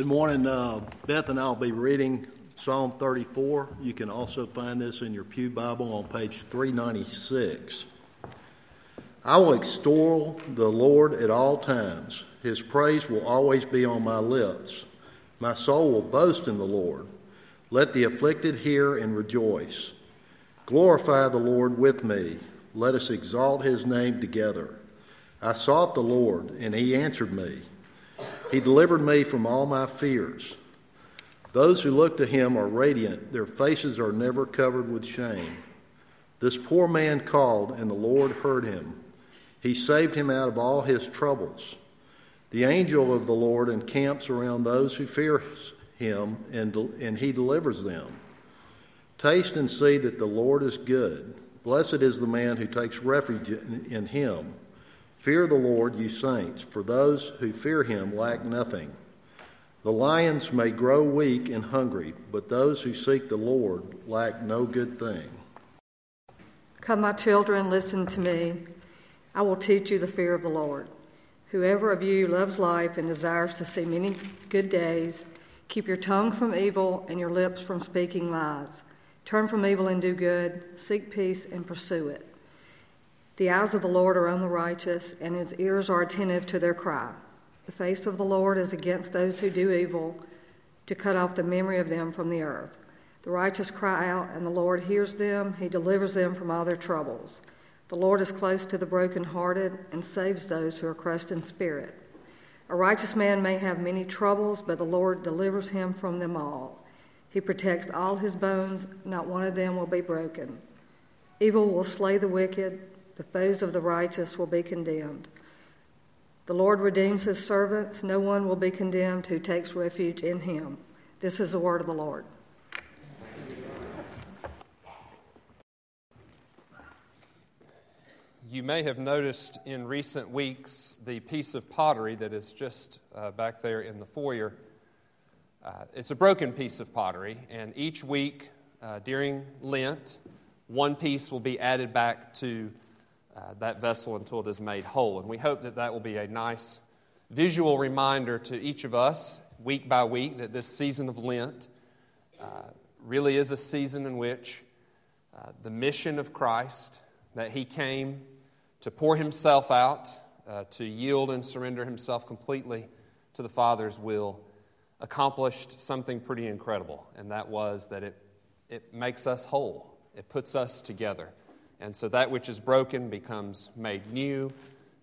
Good morning. Uh, Beth and I will be reading Psalm 34. You can also find this in your Pew Bible on page 396. I will extol the Lord at all times. His praise will always be on my lips. My soul will boast in the Lord. Let the afflicted hear and rejoice. Glorify the Lord with me. Let us exalt his name together. I sought the Lord, and he answered me. He delivered me from all my fears. Those who look to him are radiant, their faces are never covered with shame. This poor man called, and the Lord heard him. He saved him out of all his troubles. The angel of the Lord encamps around those who fear him, and, and he delivers them. Taste and see that the Lord is good. Blessed is the man who takes refuge in, in him. Fear the Lord, you saints, for those who fear him lack nothing. The lions may grow weak and hungry, but those who seek the Lord lack no good thing. Come, my children, listen to me. I will teach you the fear of the Lord. Whoever of you loves life and desires to see many good days, keep your tongue from evil and your lips from speaking lies. Turn from evil and do good, seek peace and pursue it. The eyes of the Lord are on the righteous, and his ears are attentive to their cry. The face of the Lord is against those who do evil, to cut off the memory of them from the earth. The righteous cry out, and the Lord hears them. He delivers them from all their troubles. The Lord is close to the brokenhearted and saves those who are crushed in spirit. A righteous man may have many troubles, but the Lord delivers him from them all. He protects all his bones, not one of them will be broken. Evil will slay the wicked the foes of the righteous will be condemned. The Lord redeems his servants. No one will be condemned who takes refuge in him. This is the word of the Lord. You may have noticed in recent weeks the piece of pottery that is just uh, back there in the foyer. Uh, it's a broken piece of pottery, and each week uh, during Lent, one piece will be added back to uh, that vessel until it is made whole. And we hope that that will be a nice visual reminder to each of us, week by week, that this season of Lent uh, really is a season in which uh, the mission of Christ, that He came to pour Himself out, uh, to yield and surrender Himself completely to the Father's will, accomplished something pretty incredible. And that was that it, it makes us whole, it puts us together. And so that which is broken becomes made new,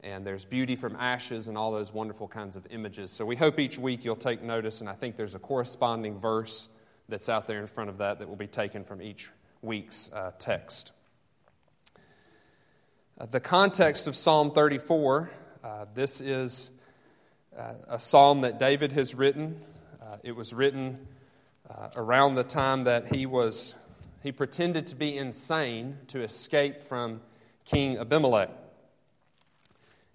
and there's beauty from ashes and all those wonderful kinds of images. So we hope each week you'll take notice, and I think there's a corresponding verse that's out there in front of that that will be taken from each week's uh, text. Uh, the context of Psalm 34 uh, this is uh, a psalm that David has written. Uh, it was written uh, around the time that he was he pretended to be insane to escape from King Abimelech.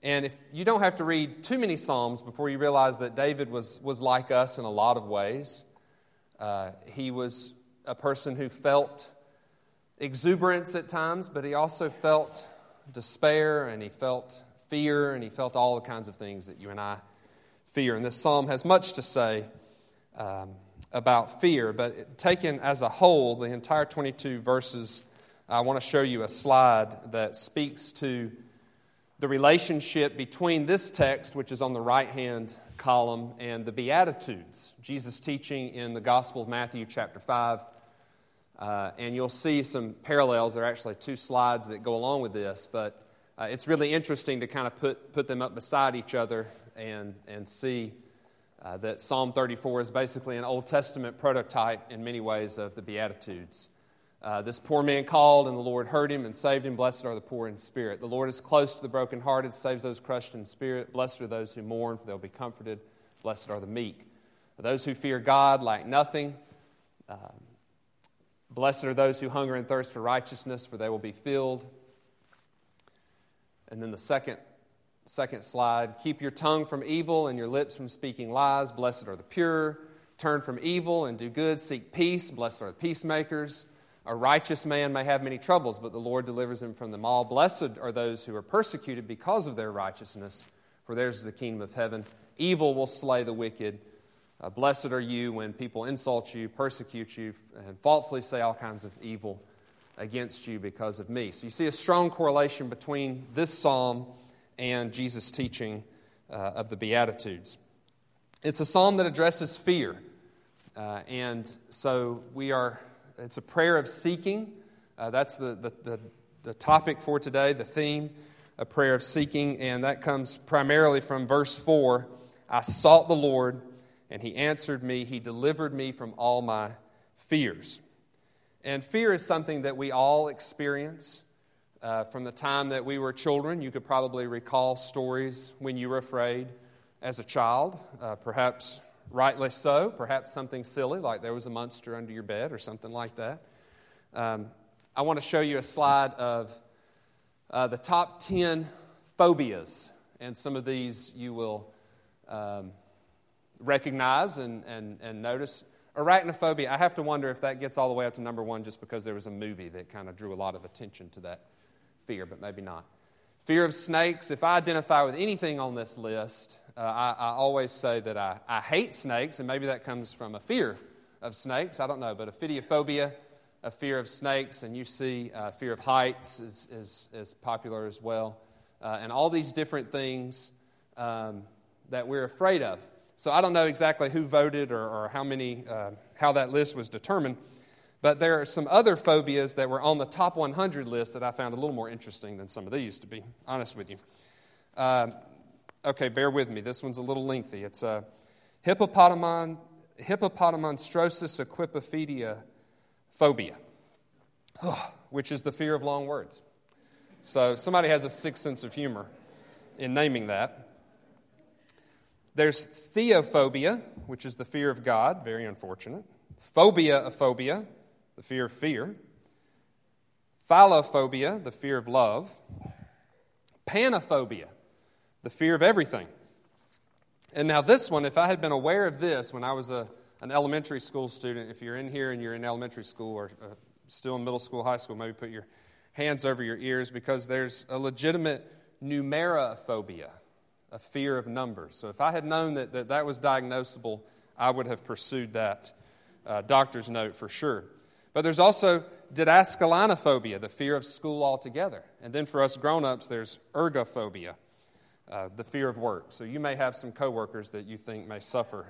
And if you don't have to read too many Psalms before you realize that David was, was like us in a lot of ways, uh, he was a person who felt exuberance at times, but he also felt despair and he felt fear and he felt all the kinds of things that you and I fear. And this psalm has much to say um, about fear, but taken as a whole, the entire 22 verses, I want to show you a slide that speaks to the relationship between this text, which is on the right hand column, and the Beatitudes, Jesus' teaching in the Gospel of Matthew, chapter 5. Uh, and you'll see some parallels. There are actually two slides that go along with this, but uh, it's really interesting to kind of put, put them up beside each other and, and see uh, that Psalm 34 is basically an Old Testament prototype in many ways of the Beatitudes. Uh, this poor man called, and the Lord heard him and saved him. Blessed are the poor in spirit. The Lord is close to the brokenhearted, saves those crushed in spirit. Blessed are those who mourn, for they'll be comforted. Blessed are the meek. Those who fear God lack nothing. Um, blessed are those who hunger and thirst for righteousness, for they will be filled. And then the second Second slide. Keep your tongue from evil and your lips from speaking lies. Blessed are the pure. Turn from evil and do good. Seek peace. Blessed are the peacemakers. A righteous man may have many troubles, but the Lord delivers him from them all. Blessed are those who are persecuted because of their righteousness, for theirs is the kingdom of heaven. Evil will slay the wicked, uh, Blessed are you when people insult you, persecute you, and falsely say all kinds of evil against you because of me. So you see a strong correlation between this psalm and Jesus' teaching uh, of the Beatitudes. It's a psalm that addresses fear. Uh, and so we are, it's a prayer of seeking. Uh, that's the, the, the, the topic for today, the theme, a prayer of seeking. And that comes primarily from verse 4 I sought the Lord and he answered me. He delivered me from all my fears. And fear is something that we all experience. Uh, from the time that we were children, you could probably recall stories when you were afraid as a child, uh, perhaps rightly so, perhaps something silly, like there was a monster under your bed or something like that. Um, I want to show you a slide of uh, the top 10 phobias, and some of these you will um, recognize and, and, and notice. Arachnophobia, I have to wonder if that gets all the way up to number one just because there was a movie that kind of drew a lot of attention to that fear, but maybe not. Fear of snakes, if I identify with anything on this list, uh, I, I, always say that I, I hate snakes, and maybe that comes from a fear of snakes. I don't know, but ophidiophobia, a fear of snakes, and you see uh, fear of heights is, is, is popular as well. Uh, and all these different things um, that we're afraid of. So I don't know exactly who voted or, or how many, uh, how that list was determined, but there are some other phobias that were on the top 100 list that I found a little more interesting than some of these, to be honest with you. Uh, okay, bear with me. This one's a little lengthy. It's a uh, hippopotamon, hippopotamonstrosis phobia, which is the fear of long words. So somebody has a sick sense of humor in naming that. There's theophobia, which is the fear of God, very unfortunate. Phobia of phobia, the fear of fear. Philophobia, the fear of love. Panophobia, the fear of everything. And now, this one, if I had been aware of this when I was a, an elementary school student, if you're in here and you're in elementary school or uh, still in middle school, high school, maybe put your hands over your ears because there's a legitimate numerophobia a fear of numbers. So if I had known that that, that was diagnosable, I would have pursued that uh, doctor's note for sure. But there's also didascalanophobia, the fear of school altogether. And then for us grown ups, there's ergophobia, uh, the fear of work. So you may have some coworkers that you think may suffer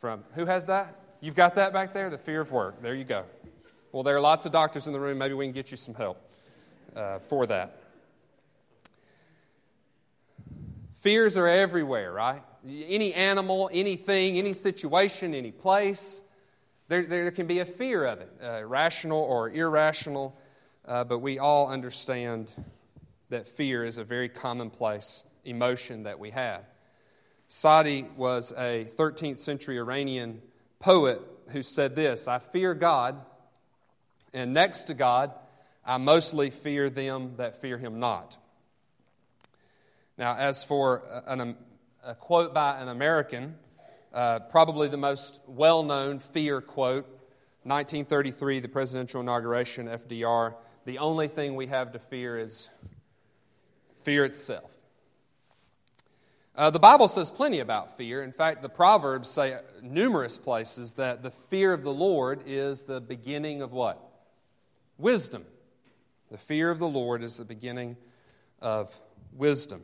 from. Who has that? You've got that back there? The fear of work. There you go. Well, there are lots of doctors in the room. Maybe we can get you some help uh, for that. Fears are everywhere, right? Any animal, anything, any situation, any place, there, there can be a fear of it, uh, rational or irrational, uh, but we all understand that fear is a very commonplace emotion that we have. Sadi was a 13th century Iranian poet who said this I fear God, and next to God, I mostly fear them that fear him not. Now, as for an, a quote by an American, uh, probably the most well known fear quote, 1933, the presidential inauguration, FDR, the only thing we have to fear is fear itself. Uh, the Bible says plenty about fear. In fact, the Proverbs say numerous places that the fear of the Lord is the beginning of what? Wisdom. The fear of the Lord is the beginning of wisdom.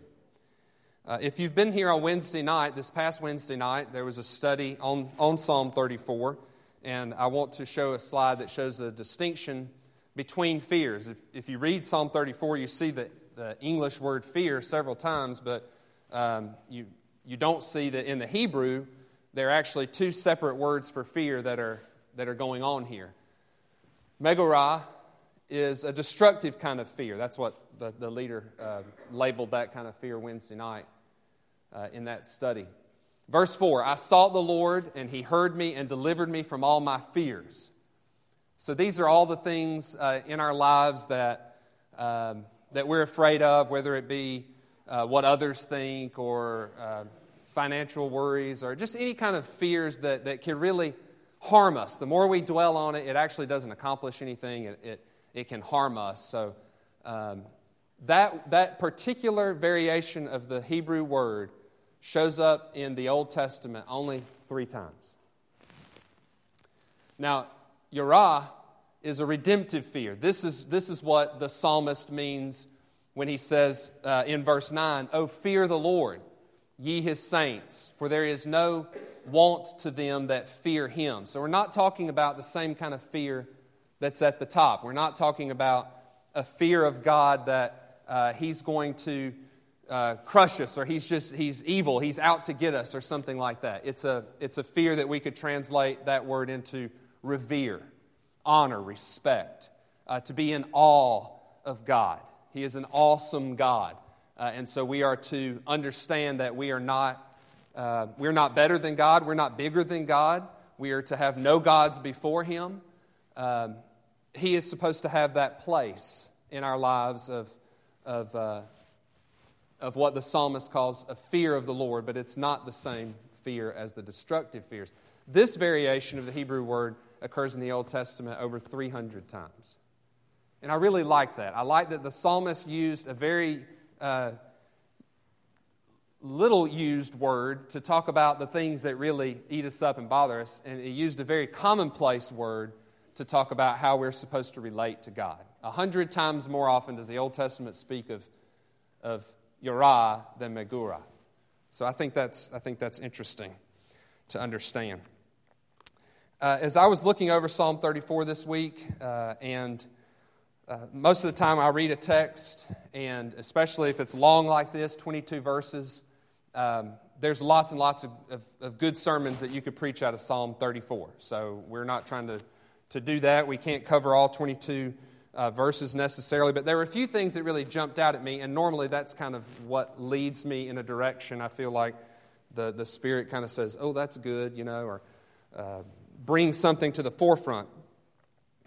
Uh, if you've been here on Wednesday night, this past Wednesday night, there was a study on, on Psalm 34, and I want to show a slide that shows the distinction between fears. If, if you read Psalm 34, you see the, the English word fear several times, but um, you, you don't see that in the Hebrew, there are actually two separate words for fear that are, that are going on here. Megorah is a destructive kind of fear. That's what the, the leader uh, labeled that kind of fear Wednesday night uh, in that study. Verse 4 I sought the Lord, and he heard me and delivered me from all my fears. So these are all the things uh, in our lives that, um, that we're afraid of, whether it be uh, what others think or uh, financial worries or just any kind of fears that, that can really harm us. The more we dwell on it, it actually doesn't accomplish anything, it, it, it can harm us. So um, that, that particular variation of the Hebrew word shows up in the Old Testament only three times. Now, Yirah is a redemptive fear. This is, this is what the psalmist means when he says uh, in verse 9, Oh, fear the Lord, ye his saints, for there is no want to them that fear him. So we're not talking about the same kind of fear that's at the top. We're not talking about a fear of God that uh, he's going to uh, crush us or he's just he's evil he's out to get us or something like that. It's a it's a fear that we could translate that word into revere honor respect uh, to be in awe of god. He is an awesome god. Uh, and so we are to understand that we are not uh, we're not better than god we're not bigger than god. We are to have no gods before him. Um, he is supposed to have that place in our lives of of uh, of what the psalmist calls a fear of the Lord, but it's not the same fear as the destructive fears. This variation of the Hebrew word occurs in the Old Testament over 300 times. And I really like that. I like that the psalmist used a very uh, little used word to talk about the things that really eat us up and bother us, and he used a very commonplace word to talk about how we're supposed to relate to God. A hundred times more often does the Old Testament speak of, of Yirah than Megurah. So I think that's, I think that's interesting to understand. Uh, as I was looking over Psalm 34 this week, uh, and uh, most of the time I read a text, and especially if it's long like this 22 verses um, there's lots and lots of, of, of, good sermons that you could preach out of Psalm 34. So we're not trying to, to do that. We can't cover all 22 uh, verses necessarily, but there were a few things that really jumped out at me, and normally that's kind of what leads me in a direction. I feel like the, the Spirit kind of says, oh, that's good, you know, or uh, brings something to the forefront.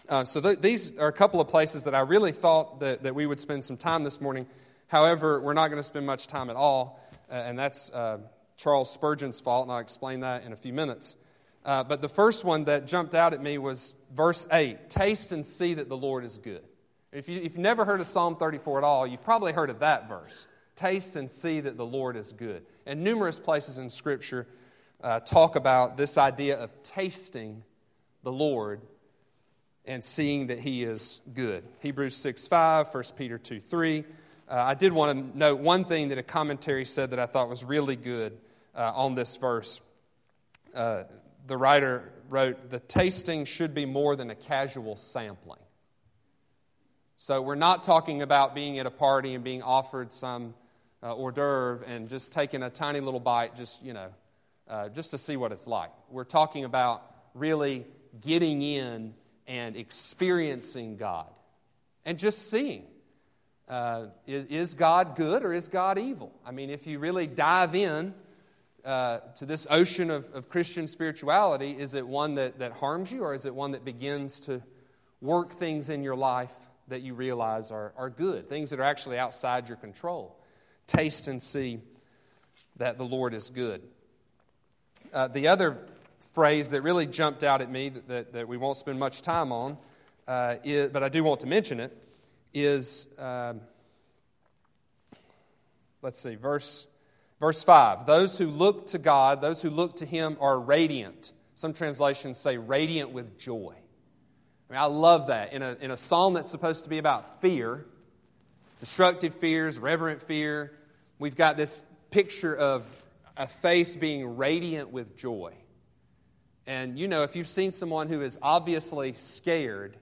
Uh, so th- these are a couple of places that I really thought that, that we would spend some time this morning. However, we're not going to spend much time at all, uh, and that's uh, Charles Spurgeon's fault, and I'll explain that in a few minutes. Uh, but the first one that jumped out at me was verse 8 Taste and see that the Lord is good. If, you, you've never heard of Psalm 34 at all, you've probably heard of that verse. Taste and see that the Lord is good. And numerous places in Scripture uh, talk about this idea of tasting the Lord and seeing that He is good. Hebrews 6 5, 1 Peter 2 3. Uh, I did want to note one thing that a commentary said that I thought was really good uh, on this verse. Uh, the writer wrote, The tasting should be more than a casual sampling. So we're not talking about being at a party and being offered some uh, hors d'oeuvre and just taking a tiny little bite, just, you know, uh, just to see what it's like. We're talking about really getting in and experiencing God and just seeing. Uh, is, is God good or is God evil? I mean, if you really dive in, uh, to this ocean of, of Christian spirituality, is it one that, that harms you or is it one that begins to work things in your life that you realize are, are good, things that are actually outside your control? Taste and see that the Lord is good. Uh, the other phrase that really jumped out at me that, that, that we won't spend much time on, uh, is, but I do want to mention it, is um, let's see, verse Verse 5 Those who look to God, those who look to Him, are radiant. Some translations say radiant with joy. I mean, I love that. In a, in a psalm that's supposed to be about fear, destructive fears, reverent fear, we've got this picture of a face being radiant with joy. And you know, if you've seen someone who is obviously scared,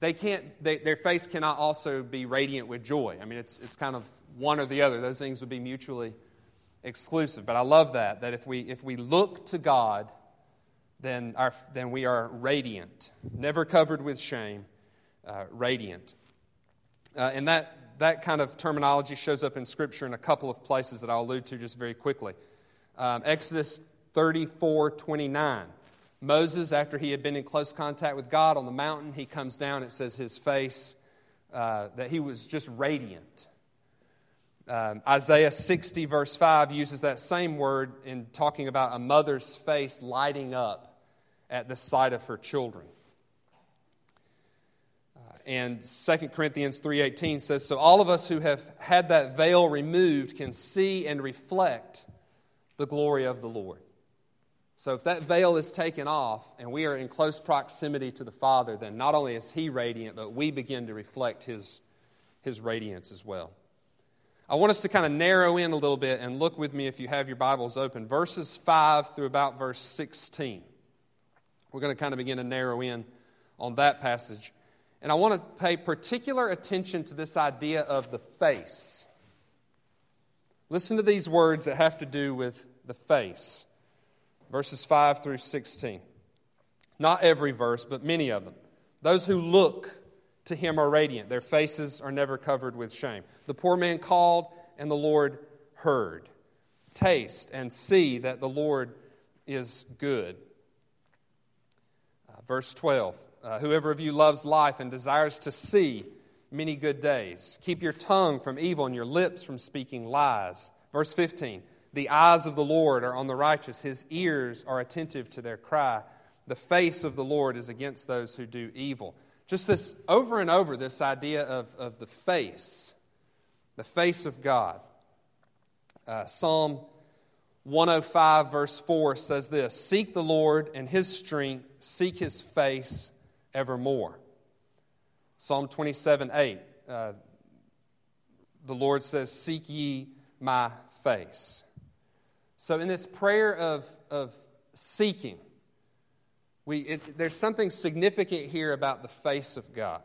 they can't, they, their face cannot also be radiant with joy. I mean, it's, it's kind of one or the other. Those things would be mutually exclusive. But I love that, that if we, if we look to God, then, our, then we are radiant, never covered with shame, uh, radiant. Uh, and that, that kind of terminology shows up in Scripture in a couple of places that I'll allude to just very quickly. Um, Exodus 34 29. Moses, after he had been in close contact with God on the mountain, he comes down. It says his face, uh, that he was just radiant. Um, Isaiah 60, verse 5, uses that same word in talking about a mother's face lighting up at the sight of her children. Uh, and 2 Corinthians 3:18 says so all of us who have had that veil removed can see and reflect the glory of the Lord. So if that veil is taken off and we are in close proximity to the Father, then not only is He radiant, but we begin to reflect His, his radiance as well. I want us to kind of narrow in a little bit and look with me if you have your Bibles open. Verses 5 through about verse 16. We're going to kind of begin to narrow in on that passage. And I want to pay particular attention to this idea of the face. Listen to these words that have to do with the face. Verses 5 through 16. Not every verse, but many of them. Those who look to him are radiant, their faces are never covered with shame. The poor man called, and the Lord heard. Taste and see that the Lord is good. Uh, verse 12 uh, Whoever of you loves life and desires to see many good days, keep your tongue from evil and your lips from speaking lies. Verse 15 The eyes of the Lord are on the righteous, his ears are attentive to their cry. The face of the Lord is against those who do evil. Just this over and over, this idea of, of the face, the face of God. Uh, Psalm 105, verse 4 says this Seek the Lord and his strength, seek his face evermore. Psalm 27, 8, uh, the Lord says, Seek ye my face. So, in this prayer of, of seeking, we, it, there's something significant here about the face of God.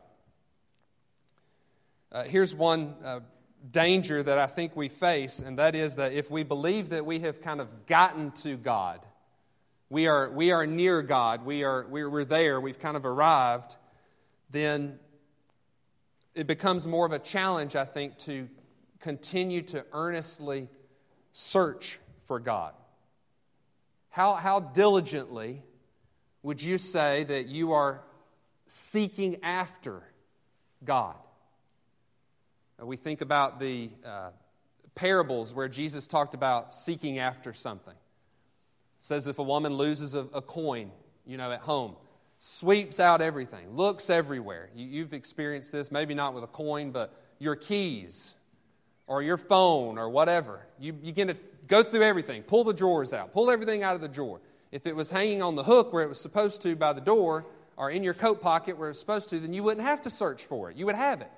Uh, here's one uh, danger that I think we face, and that is that if we believe that we have kind of gotten to God, we are, we are near God, we are, we're, we're there, we've kind of arrived, then it becomes more of a challenge, I think, to continue to earnestly search for God. How, how diligently would you say that you are seeking after God? Uh, we think about the uh, parables where Jesus talked about seeking after something. It says if a woman loses a, a coin, you know, at home, sweeps out everything, looks everywhere. You, you've experienced this, maybe not with a coin, but your keys or your phone or whatever. You begin to go through everything, pull the drawers out, pull everything out of the drawer. If it was hanging on the hook where it was supposed to by the door, or in your coat pocket where it was supposed to, then you wouldn't have to search for it. You would have it.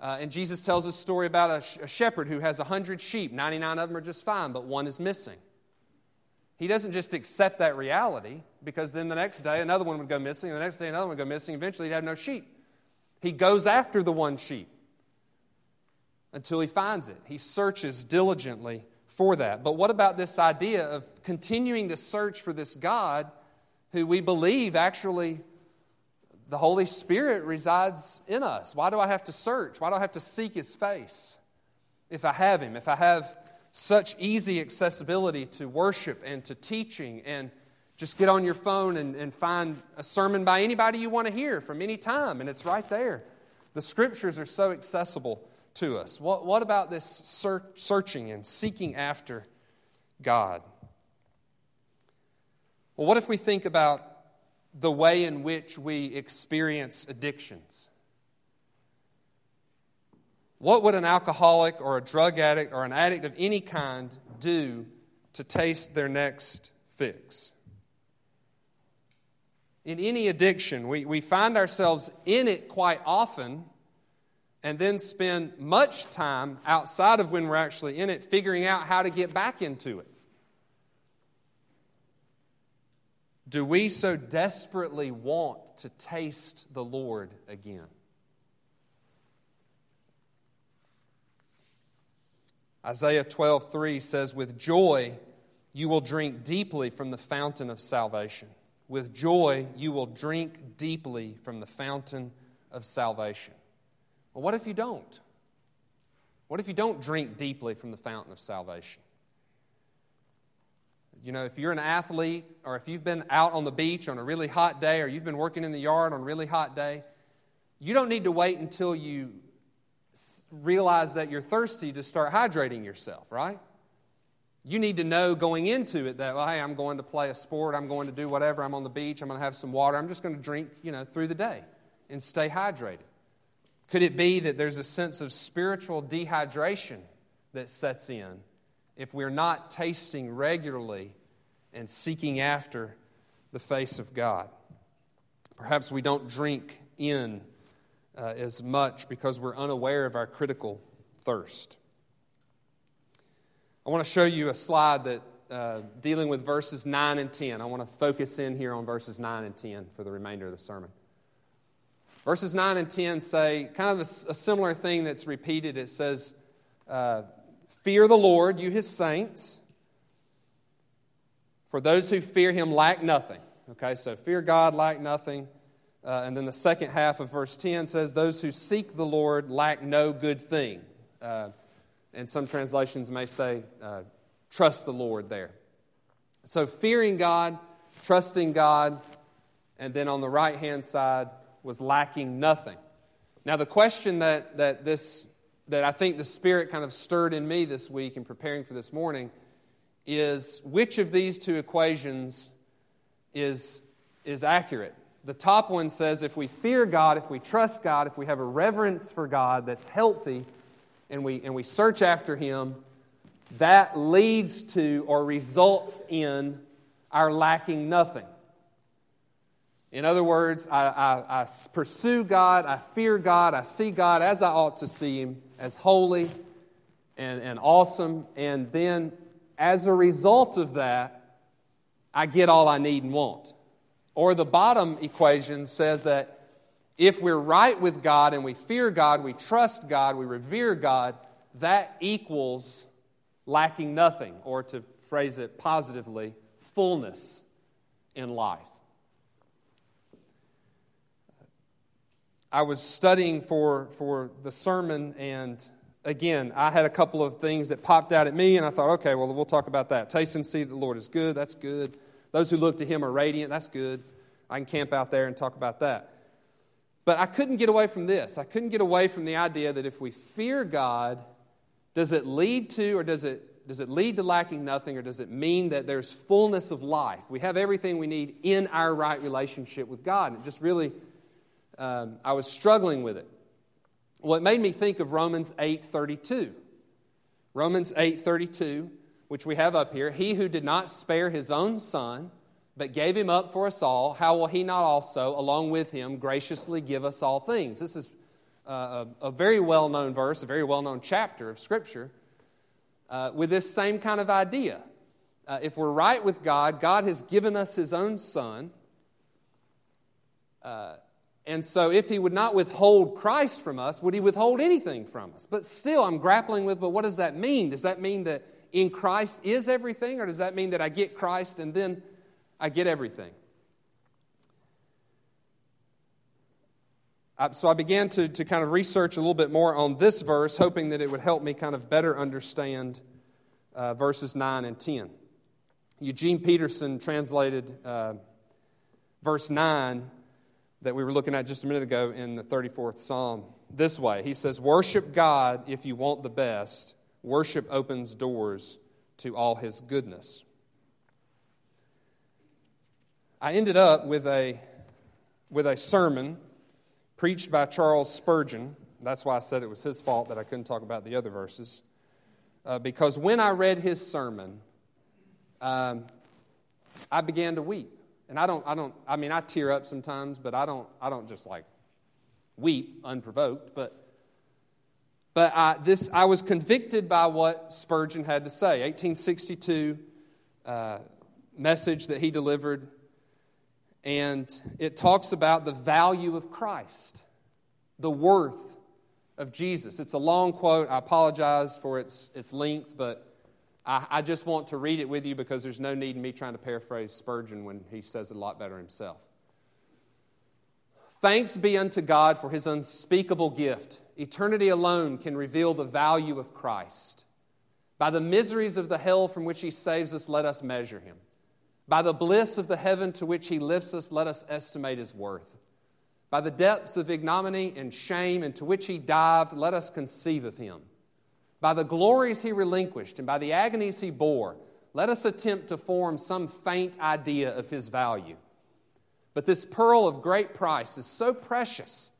Uh, and Jesus tells a story about a, sh- a shepherd who has 100 sheep. 99 of them are just fine, but one is missing. He doesn't just accept that reality because then the next day another one would go missing, and the next day another one would go missing. Eventually, he'd have no sheep. He goes after the one sheep until he finds it. He searches diligently for that. But what about this idea of continuing to search for this God who we believe actually the Holy Spirit resides in us? Why do I have to search? Why do I have to seek His face if I have Him? If I have such easy accessibility to worship and to teaching and just get on your phone and, and find a sermon by anybody you want to hear from any time, and it's right there. The scriptures are so accessible to us. What, what about this searching and seeking after God? Well, what if we think about the way in which we experience addictions? What would an alcoholic or a drug addict or an addict of any kind do to taste their next fix? In any addiction, we, we find ourselves in it quite often and then spend much time outside of when we're actually in it figuring out how to get back into it? Do we so desperately want to taste the Lord again? Isaiah 12:3 says with joy you will drink deeply from the fountain of salvation. With joy you will drink deeply from the fountain of salvation. Well, what if you don't? What if you don't drink deeply from the fountain of salvation? You know, if you're an athlete or if you've been out on the beach on a really hot day or you've been working in the yard on a really hot day, you don't need to wait until you realize that you're thirsty to start hydrating yourself, right? You need to know going into it that, well, hey, I'm going to play a sport, I'm going to do whatever, I'm on the beach, I'm going to have some water, I'm just going to drink, you know, through the day and stay hydrated. Could it be that there's a sense of spiritual dehydration that sets in if we're not tasting regularly and seeking after the face of God. Perhaps we don't drink in uh, as much because we're unaware of our critical thirst. I want to show you a slide that uh, dealing with verses 9 and 10. I want to focus in here on verses 9 and 10 for the remainder of the sermon. Verses 9 and 10 say kind of a, a similar thing that's repeated. It says, uh, Fear the Lord, you his saints, for those who fear him lack nothing. Okay, so fear God, lack nothing. Uh, and then the second half of verse 10 says, Those who seek the Lord lack no good thing. Uh, and some translations may say, uh, Trust the Lord there. So fearing God, trusting God, and then on the right hand side was lacking nothing. Now, the question that, that, this, that I think the Spirit kind of stirred in me this week in preparing for this morning is which of these two equations is, is accurate? The top one says if we fear God, if we trust God, if we have a reverence for God that's healthy, and we, and we search after Him, that leads to or results in our lacking nothing. In other words, I, I, I, pursue God, I fear God, I see God as I ought to see Him, as holy and, and awesome, and then as a result of that, I get all I need and want. Or the bottom equation says that if we're right with God and we fear God, we trust God, we revere God, that equals lacking nothing, or to phrase it positively, fullness in life. I was studying for, for the sermon, and again, I had a couple of things that popped out at me, and I thought, okay, well, we'll talk about that. Taste and see the Lord is good. That's good. Those who look to him are radiant. That's good. I can camp out there and talk about that. But I couldn't get away from this. I couldn't get away from the idea that if we fear God, does it lead to or does it, does it lead to lacking nothing or does it mean that there's fullness of life? We have everything we need in our right relationship with God. And it just really, um, I was struggling with it. Well, it made me think of Romans 8:32. Romans 8:32, which we have up here, he who did not spare his own son, but gave him up for us all, how will he not also, along with him, graciously give us all things? This is uh, a, a, very well known verse, a very well known chapter of Scripture, uh, with this same kind of idea. Uh, if we're right with God, God has given us his own Son. Uh, and so, if he would not withhold Christ from us, would he withhold anything from us? But still, I'm grappling with, but what does that mean? Does that mean that in Christ is everything, or does that mean that I get Christ and then I get everything. so I began to, to kind of research a little bit more on this verse, hoping that it would help me kind of better understand uh, verses 9 and 10. Eugene Peterson translated uh, verse 9 that we were looking at just a minute ago in the 34th Psalm this way He says, Worship God if you want the best, worship opens doors to all his goodness. I ended up with a, with a sermon preached by Charles Spurgeon. That's why I said it was his fault that I couldn't talk about the other verses. Uh, because when I read his sermon, um, I began to weep. And I don't, I don't, I mean, I tear up sometimes, but I don't, I don't just like weep unprovoked. But, but I, this, I was convicted by what Spurgeon had to say. 1862 uh, message that he delivered and it talks about the value of Christ, the worth of Jesus. It's a long quote. I apologize for its, its length, but I, I just want to read it with you because there's no need in me trying to paraphrase Spurgeon when he says it a lot better himself. Thanks be unto God for his unspeakable gift. Eternity alone can reveal the value of Christ. By the miseries of the hell from which he saves us, let us measure him. By the bliss of the heaven to which he lifts us, let us estimate his worth. By the depths of ignominy and shame into which he dived, let us conceive of him. By the glories he relinquished and by the agonies he bore, let us attempt to form some faint idea of his value. But this pearl of great price is so precious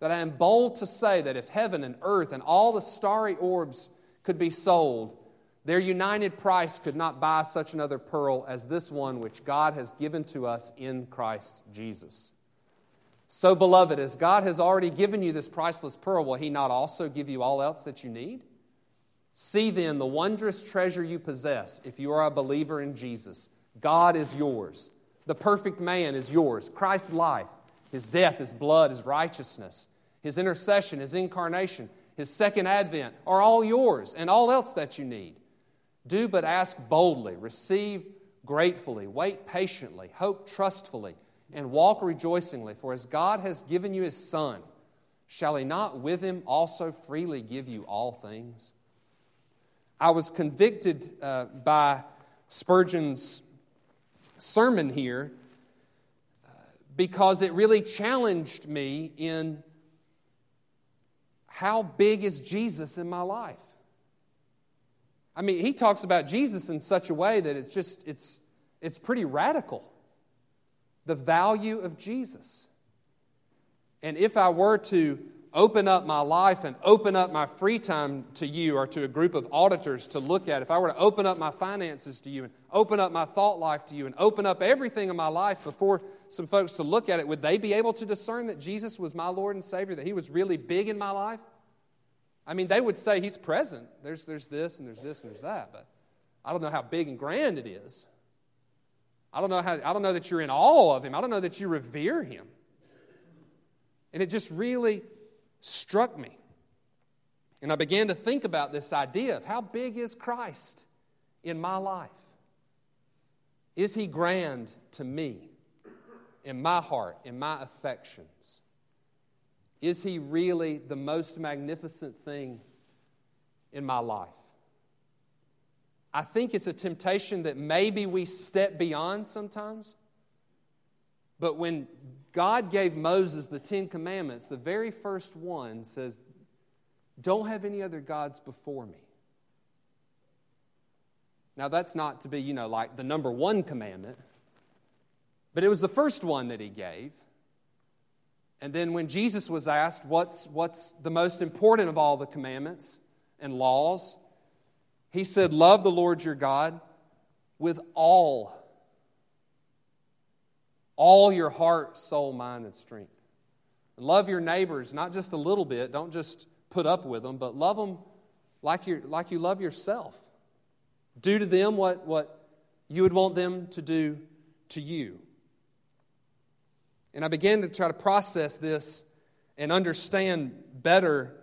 that I am bold to say that if heaven and earth and all the starry orbs could be sold, Their united price could not buy such another pearl as this one which God has given to us in Christ Jesus. So, beloved, as God has already given you this priceless pearl, will He not also give you all else that you need? See then the wondrous treasure you possess if you are a believer in Jesus. God is yours. The perfect man is yours. Christ's life, his death, his blood, his righteousness, his intercession, his incarnation, his second advent are all yours and all else that you need. Do but ask boldly, receive gratefully, wait patiently, hope trustfully, and walk rejoicingly. For as God has given you his Son, shall he not with him also freely give you all things? I was convicted uh, by Spurgeon's sermon here uh, because it really challenged me in how big is Jesus in my life? I mean, he talks about Jesus in such a way that it's just, it's, it's pretty radical. The value of Jesus. And if I were to open up my life and open up my free time to you or to a group of auditors to look at, if I were to open up my finances to you and open up my thought life to you and open up everything in my life before some folks to look at it, would they be able to discern that Jesus was my Lord and Savior, that He was really big in my life? I mean, they would say he's present. There's, there's this and there's this and there's that, but I don't know how big and grand it is. I don't know how I don't know that you're in awe of him. I don't know that you revere him. And it just really struck me. And I began to think about this idea of how big is Christ in my life? Is he grand to me, in my heart, in my affections? Is he really the most magnificent thing in my life? I think it's a temptation that maybe we step beyond sometimes. But when God gave Moses the Ten Commandments, the very first one says, Don't have any other gods before me. Now, that's not to be, you know, like the number one commandment, but it was the first one that he gave. And then when Jesus was asked, what's, what's the most important of all the commandments and laws? He said, Love the Lord your God with all, all your heart, soul, mind, and strength. Love your neighbors, not just a little bit. Don't just put up with them, but love them like, you like you love yourself. Do to them what, what you would want them to do to you. And I began to try to process this and understand better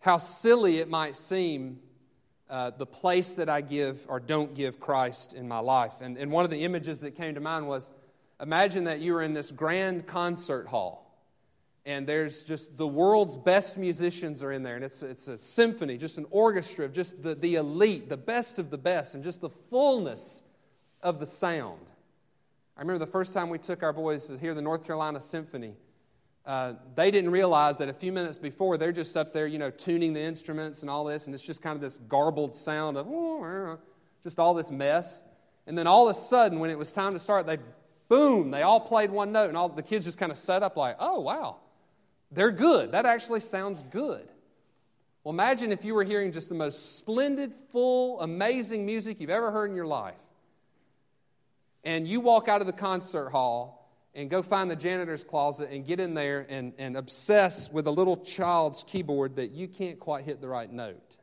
how silly it might seem uh, the place that I give or don't give Christ in my life. And, and one of the images that came to mind was imagine that you are in this grand concert hall and there's just the world's best musicians are in there and it's, it's a symphony just an orchestra of just the, the elite the best of the best and just the fullness of the sound I remember the first time we took our boys to hear the North Carolina Symphony. Uh, they didn't realize that a few minutes before they're just up there, you know, tuning the instruments and all this, and it's just kind of this garbled sound of just all this mess. And then all of a sudden, when it was time to start, they boom, they all played one note, and all the kids just kind of set up like, oh wow, they're good. That actually sounds good. Well, imagine if you were hearing just the most splendid, full, amazing music you've ever heard in your life and you walk out of the concert hall and go find the janitor's closet and get in there and, and obsess with a little child's keyboard that you can't quite hit the right note.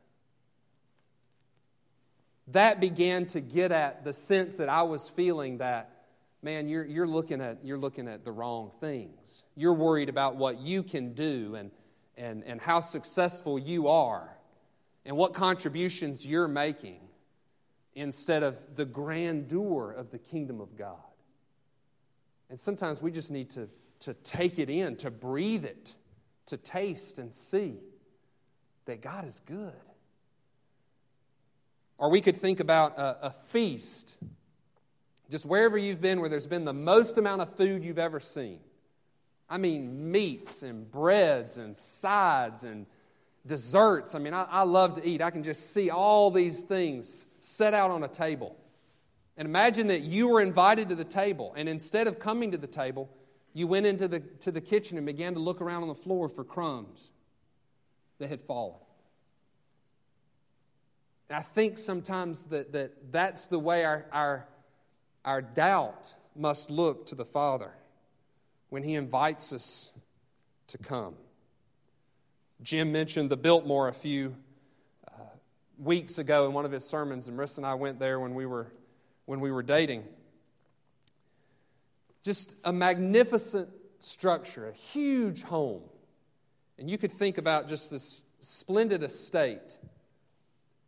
That began to get at the sense that I was feeling that, man, you're, you're, looking, at, you're looking at the wrong things. You're worried about what you can do and, and, and how successful you are and what contributions you're making instead of the grandeur of the kingdom of God. And sometimes we just need to, to take it in, to breathe it, to taste and see that God is good. Or we could think about a, a feast, just wherever you've been, where there's been the most amount of food you've ever seen. I mean, meats and breads and sides and desserts. I mean, I, I love to eat. I can just see all these things set out on a table. And imagine that you were invited to the table, and instead of coming to the table, you went into the, to the kitchen and began to look around on the floor for crumbs that had fallen. And I think sometimes that, that that's the way our, our, our doubt must look to the Father when He invites us to come. Jim mentioned the Biltmore a few uh, weeks ago in one of his sermons, and Marissa and I went there when we were, when we were dating. Just a magnificent structure, a huge home. And you could think about just this splendid estate.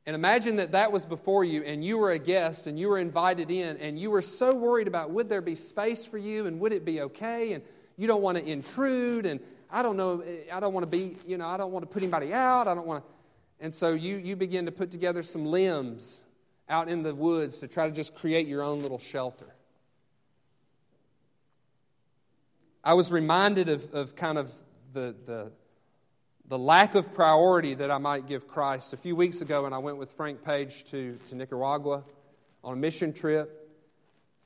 And imagine that that was before you, and you were a guest, and you were invited in, and you were so worried about would there be space for you, and would it be okay, and you don't want to intrude, and I don't know, I don't want to be, you know, I don't want to put anybody out, I don't want to. And so you, you begin to put together some limbs out in the woods to try to just create your own little shelter. I was reminded of, of kind of the, the, the lack of priority that I might give Christ. A few weeks ago, when I went with Frank Page to, to Nicaragua on a mission trip,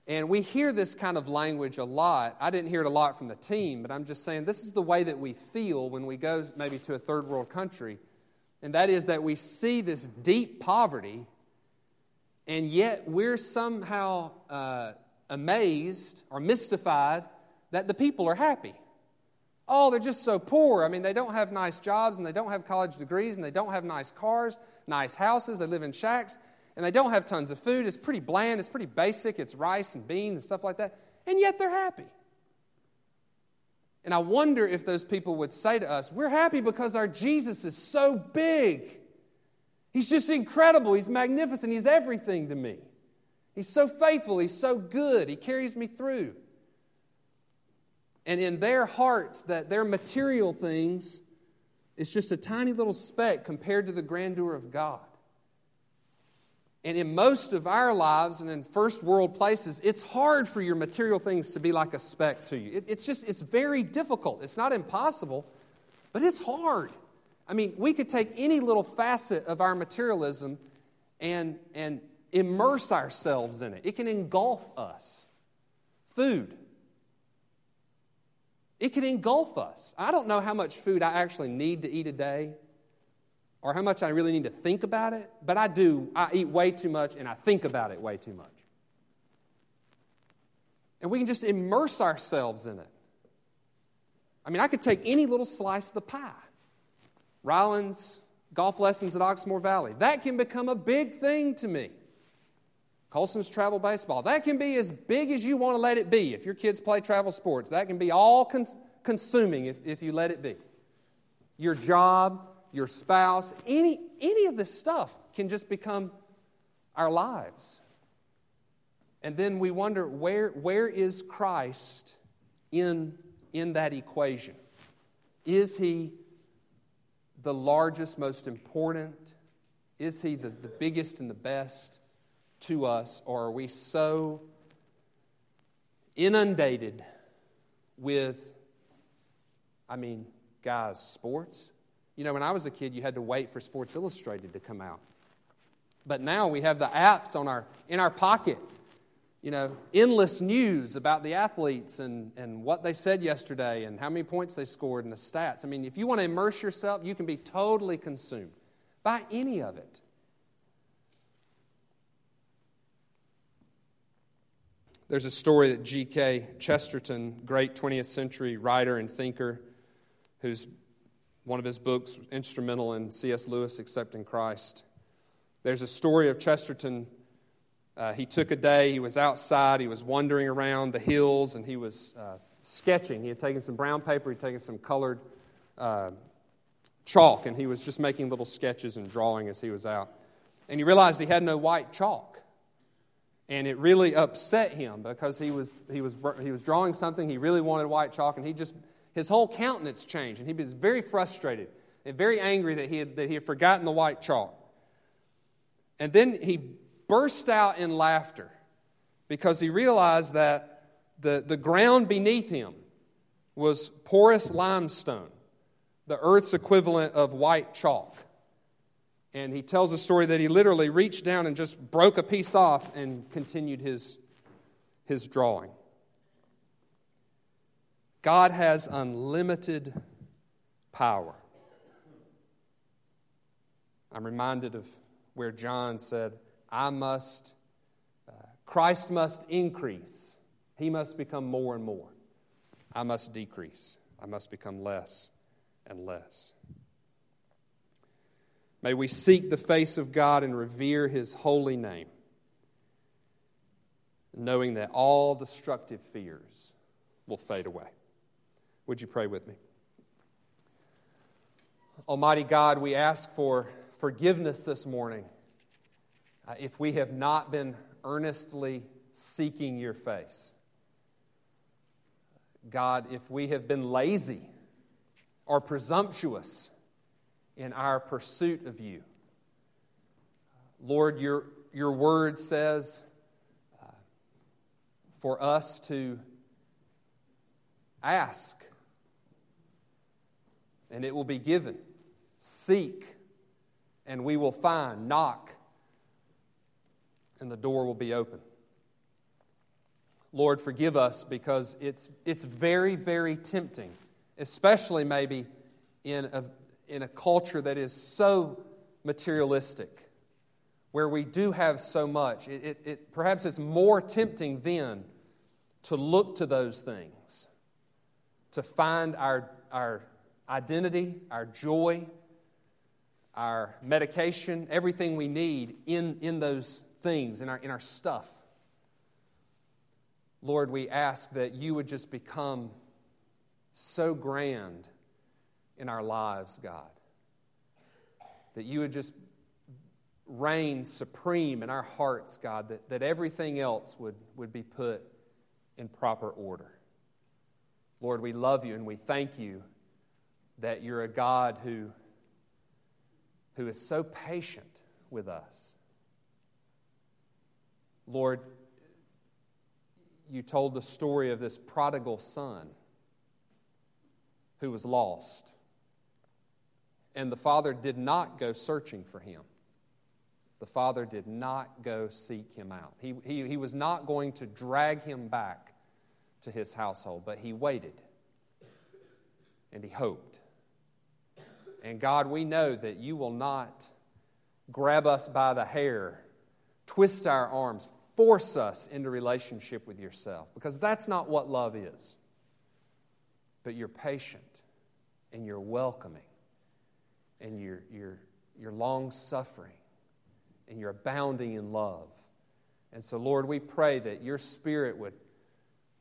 and we hear this kind of language a lot. I didn't hear it a lot from the team, but I'm just saying this is the way that we feel when we go maybe to a third world country. And that is that we see this deep poverty, and yet we're somehow uh, amazed or mystified that the people are happy. Oh, they're just so poor. I mean, they don't have nice jobs and they don't have college degrees and they don't have nice cars, nice houses. They live in shacks and they don't have tons of food. It's pretty bland, it's pretty basic. It's rice and beans and stuff like that. And yet they're happy. And I wonder if those people would say to us, We're happy because our Jesus is so big. He's just incredible. He's magnificent. He's everything to me. He's so faithful. He's so good. He carries me through and in their hearts that their material things is just a tiny little speck compared to the grandeur of God. And in most of our lives and in first world places, it's hard for your material things to be like a speck to you. It, it's just, it's very difficult. It's not impossible, but it's hard. I mean, we could take any little facet of our materialism and, and immerse ourselves in it, it can engulf us. Food, it can engulf us. I don't know how much food I actually need to eat a day or how much I really need to think about it, but I do. I eat way too much and I think about it way too much. And we can just immerse ourselves in it. I mean, I could take any little slice of the pie. Ryland's golf lessons at Oxmoor Valley. That can become a big thing to me. Colson's travel baseball. That can be as big as you want to let it be. If your kids play travel sports, that can be all cons- consuming if, if you let it be. Your job, your spouse, any, any of this stuff can just become our lives. And then we wonder where, where is Christ in, in that equation? Is he the largest, most important? Is he the, the biggest and the best? To us, or are we so inundated with, I mean, guys, sports? You know, when I was a kid, you had to wait for Sports Illustrated to come out. But now we have the apps on our, in our pocket. You know, endless news about the athletes and, and what they said yesterday and how many points they scored and the stats. I mean, if you want to immerse yourself, you can be totally consumed by any of it. There's a story that G.K. Chesterton, great 20th century writer and thinker, who's one of his books instrumental in C.S. Lewis accepting Christ. There's a story of Chesterton. Uh, he took a day, he was outside, he was wandering around the hills, and he was uh, sketching. He had taken some brown paper, he'd taken some colored uh, chalk, and he was just making little sketches and drawing as he was out. And he realized he had no white chalk. And it really upset him because he was, he, was, he was drawing something, he really wanted white chalk, and he just, his whole countenance changed. And he was very frustrated and very angry that he had, that he had forgotten the white chalk. And then he burst out in laughter because he realized that the, the ground beneath him was porous limestone, the earth's equivalent of white chalk. And he tells a story that he literally reached down and just broke a piece off and continued his, his drawing. God has unlimited power. I'm reminded of where John said, I must, uh, Christ must increase. He must become more and more. I must decrease. I must become less and less. May we seek the face of God and revere his holy name, knowing that all destructive fears will fade away. Would you pray with me? Almighty God, we ask for forgiveness this morning uh, if we have not been earnestly seeking your face. God, if we have been lazy or presumptuous in our pursuit of you. Lord, your, your word says uh, for us to ask, and it will be given. Seek, and we will find. Knock, and the door will be open. Lord, forgive us because it's, it's very, very tempting, especially maybe in a, in a culture that is so materialistic, where we do have so much. It, it, it, perhaps it's more tempting then to look to those things, to find our, our identity, our joy, our medication, everything we need in, in those things, in our, in our stuff. Lord, we ask that you would just become so grand in our lives, God. That you would just reign supreme in our hearts, God, that, that everything else would, would be put in proper order. Lord, we love you and we thank you that you're a God who, who is so patient with us. Lord, you told the story of this prodigal son who was lost. And the father did not go searching for him. The father did not go seek him out. He, he, he was not going to drag him back to his household, but he waited and he hoped. And God, we know that you will not grab us by the hair, twist our arms, force us into relationship with yourself because that's not what love is. But you're patient and you're welcoming and you're, you're, you're long suffering and you're abounding in love. And so, Lord, we pray that your Spirit would,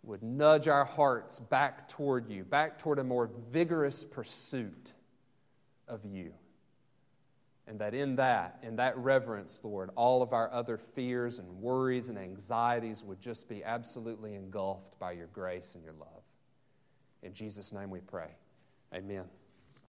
would nudge our hearts back toward you, back toward a more vigorous pursuit of you. And that in that, in that reverence, Lord, all of our other fears and worries and anxieties would just be absolutely engulfed by your grace and your love. In Jesus' name we pray. Amen.